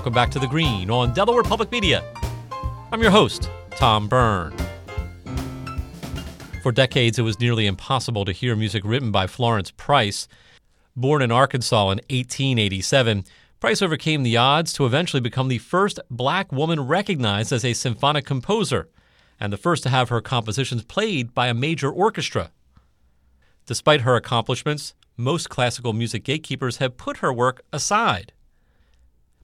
welcome back to The Green on Delaware Public Media. I'm your host, Tom Byrne. For decades, it was nearly impossible to hear music written by Florence Price. Born in Arkansas in 1887, Price overcame the odds to eventually become the first black woman recognized as a symphonic composer and the first to have her compositions played by a major orchestra. Despite her accomplishments, most classical music gatekeepers have put her work aside.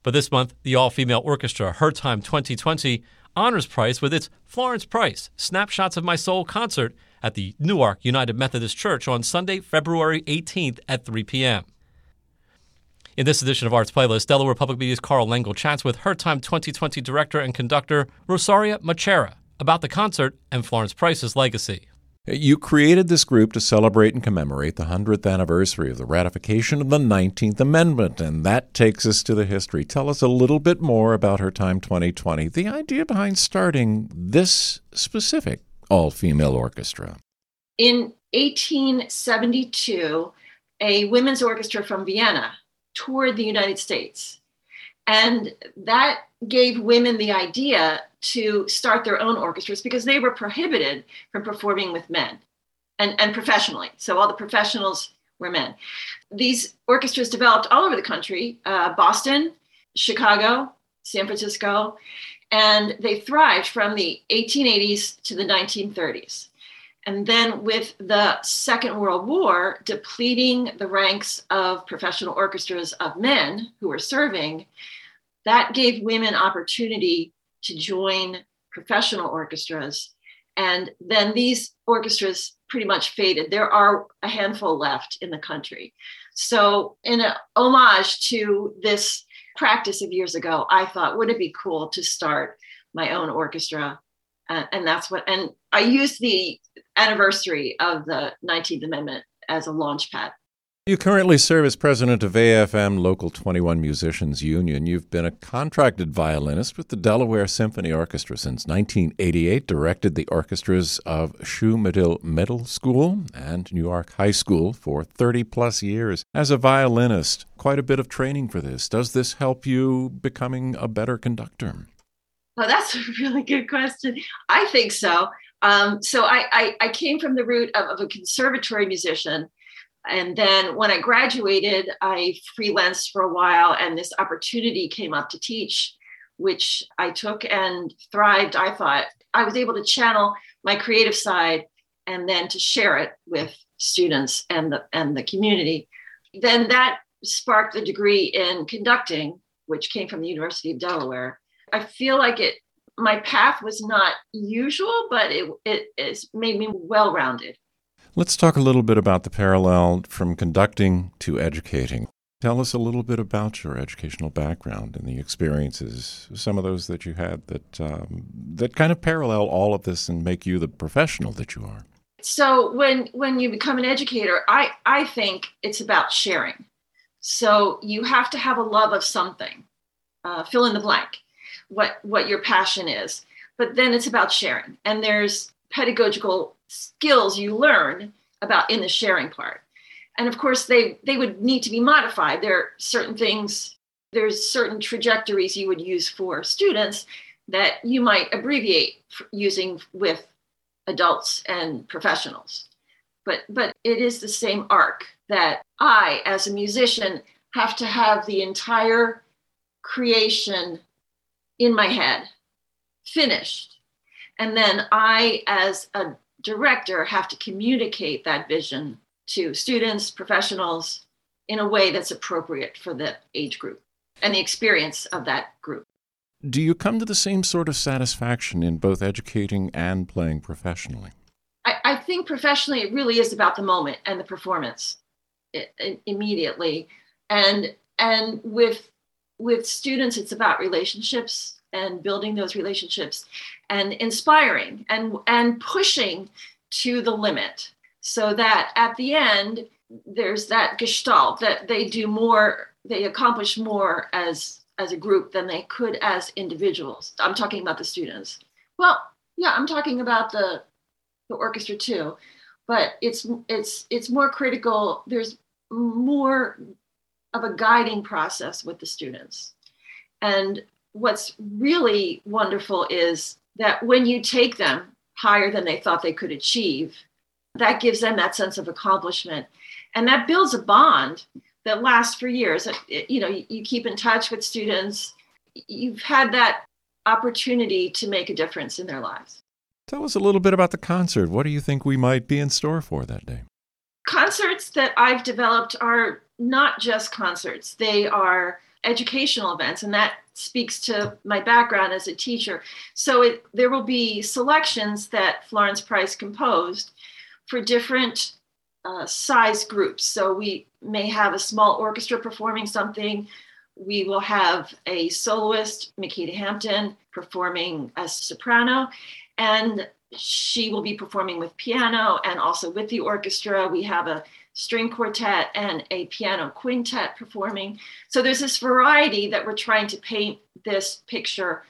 But this month, the all female orchestra, Her Time 2020, honors Price with its Florence Price Snapshots of My Soul concert at the Newark United Methodist Church on Sunday, February 18th at 3 p.m. In this edition of Arts Playlist, Delaware Public Media's Karl Lengel chats with Her Time 2020 director and conductor Rosaria Macera about the concert and Florence Price's legacy. You created this group to celebrate and commemorate the 100th anniversary of the ratification of the 19th Amendment, and that takes us to the history. Tell us a little bit more about Her Time 2020, the idea behind starting this specific all female orchestra. In 1872, a women's orchestra from Vienna toured the United States. And that gave women the idea to start their own orchestras because they were prohibited from performing with men and, and professionally. So all the professionals were men. These orchestras developed all over the country uh, Boston, Chicago, San Francisco, and they thrived from the 1880s to the 1930s. And then, with the Second World War depleting the ranks of professional orchestras of men who were serving, that gave women opportunity to join professional orchestras. And then these orchestras pretty much faded. There are a handful left in the country. So, in a homage to this practice of years ago, I thought, would it be cool to start my own orchestra? Uh, and that's what, and I used the anniversary of the 19th Amendment as a launch pad. You currently serve as president of AFM Local 21 Musicians Union. You've been a contracted violinist with the Delaware Symphony Orchestra since 1988, directed the orchestras of Shue-Medill Middle School and Newark High School for 30 plus years. As a violinist, quite a bit of training for this. Does this help you becoming a better conductor? Well, that's a really good question. I think so. Um, so I, I, I, came from the root of, of a conservatory musician and then when I graduated, I freelanced for a while, and this opportunity came up to teach, which I took and thrived. I thought I was able to channel my creative side and then to share it with students and the and the community. Then that sparked the degree in conducting, which came from the University of Delaware. I feel like it my path was not usual, but it it has made me well rounded. Let's talk a little bit about the parallel from conducting to educating. Tell us a little bit about your educational background and the experiences, some of those that you had that um, that kind of parallel all of this and make you the professional that you are. So when when you become an educator, I I think it's about sharing. So you have to have a love of something. Uh, fill in the blank, what what your passion is. But then it's about sharing, and there's pedagogical skills you learn about in the sharing part. And of course they they would need to be modified. There are certain things there's certain trajectories you would use for students that you might abbreviate using with adults and professionals. But but it is the same arc that i as a musician have to have the entire creation in my head finished and then i as a director have to communicate that vision to students, professionals in a way that's appropriate for the age group and the experience of that group. Do you come to the same sort of satisfaction in both educating and playing professionally? I, I think professionally, it really is about the moment and the performance it, it, immediately. And and with with students, it's about relationships and building those relationships and inspiring and and pushing to the limit so that at the end there's that gestalt that they do more they accomplish more as as a group than they could as individuals. I'm talking about the students. Well yeah i'm talking about the the orchestra too but it's it's it's more critical. There's more of a guiding process with the students And what's really wonderful is that when you take them higher than they thought they could achieve, that gives them that sense of accomplishment. And that builds a bond that lasts for years. You know, you keep in touch with students. You've had that opportunity to make a difference in their lives. Tell us a little bit about the concert. What do you think we might be in store for that day? Concerts that I've developed are not just concerts, they are educational events, and that speaks to my background as a teacher. So it, there will be selections that Florence Price composed for different uh, size groups. So we may have a small orchestra performing something. We will have a soloist, Makita Hampton, performing as soprano, and she will be performing with piano and also with the orchestra. We have a string quartet and a piano quintet performing. So there's this variety that we're trying to paint this picture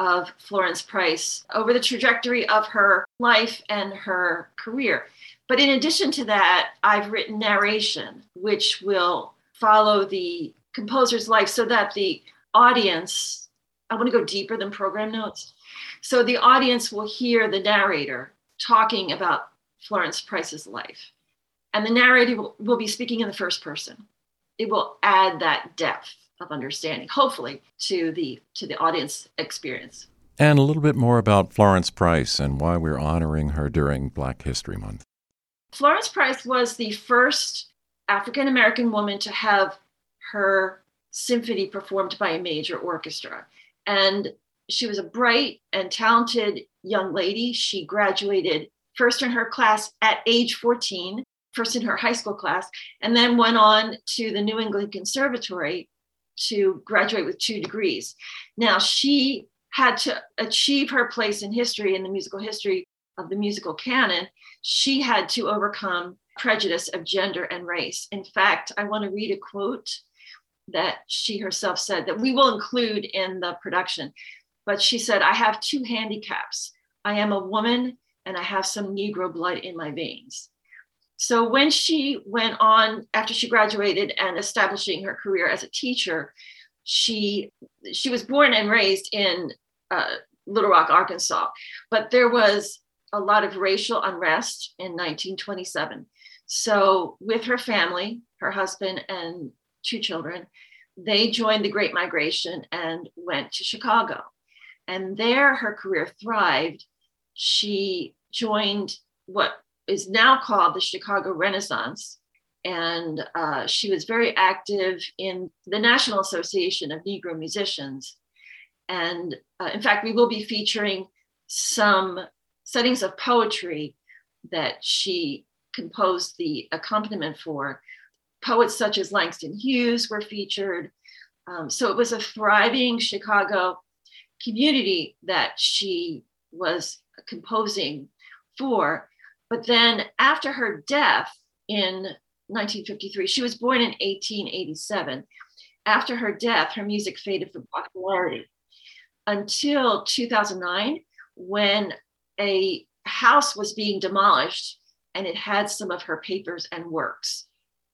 of Florence Price over the trajectory of her life and her career. But in addition to that, I've written narration, which will follow the composer's life so that the audience, I want to go deeper than program notes. So the audience will hear the narrator talking about Florence Price's life and the narrator will, will be speaking in the first person. It will add that depth of understanding, hopefully, to the to the audience experience. And a little bit more about Florence Price and why we're honoring her during Black History Month. Florence Price was the first African American woman to have her symphony performed by a major orchestra. And she was a bright and talented young lady. She graduated first in her class at age 14 first in her high school class, and then went on to the New England Conservatory to graduate with two degrees. Now, she had to achieve her place in history, in the musical history of the musical canon. She had to overcome prejudice of gender and race. In fact, I want to read a quote that she herself said that we will include in the production. But she said, I have two handicaps. I am a woman and I have some Negro blood in my veins. So when she went on after she graduated and establishing her career as a teacher, she she was born and raised in uh, Little Rock, Arkansas, but there was a lot of racial unrest in 1927. So with her family, her husband and two children, they joined the Great Migration and went to Chicago. And there her career thrived. She joined what is now called the Chicago Renaissance. And uh, she was very active in the National Association of Negro Musicians. And uh, in fact, we will be featuring some settings of poetry that she composed the accompaniment for. Poets such as Langston Hughes were featured. Um, so it was a thriving Chicago community that she was composing for. But then after her death in 1953, she was born in 1887. After her death, her music faded from popularity until 2009 when a house was being demolished and it had some of her papers and works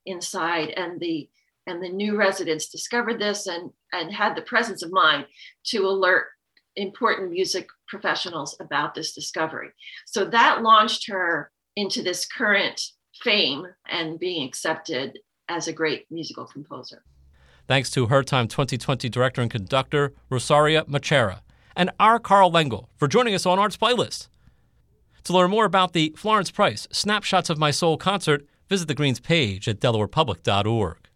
inside and the and the new residents discovered this and and had the presence of mind to alert important music professionals about this discovery. So that launched her into this current fame and being accepted as a great musical composer. Thanks to Her Time 2020 director and conductor Rosaria Macera and our Karl Lengel for joining us on Arts Playlist. To learn more about the Florence Price Snapshots of My Soul concert, visit the Greens page at delawarepublic.org.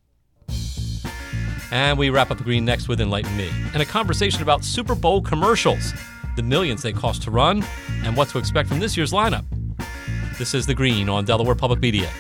And we wrap up the Green next with Enlighten Me and a conversation about Super Bowl commercials, the millions they cost to run, and what to expect from this year's lineup. This is The Green on Delaware Public Media.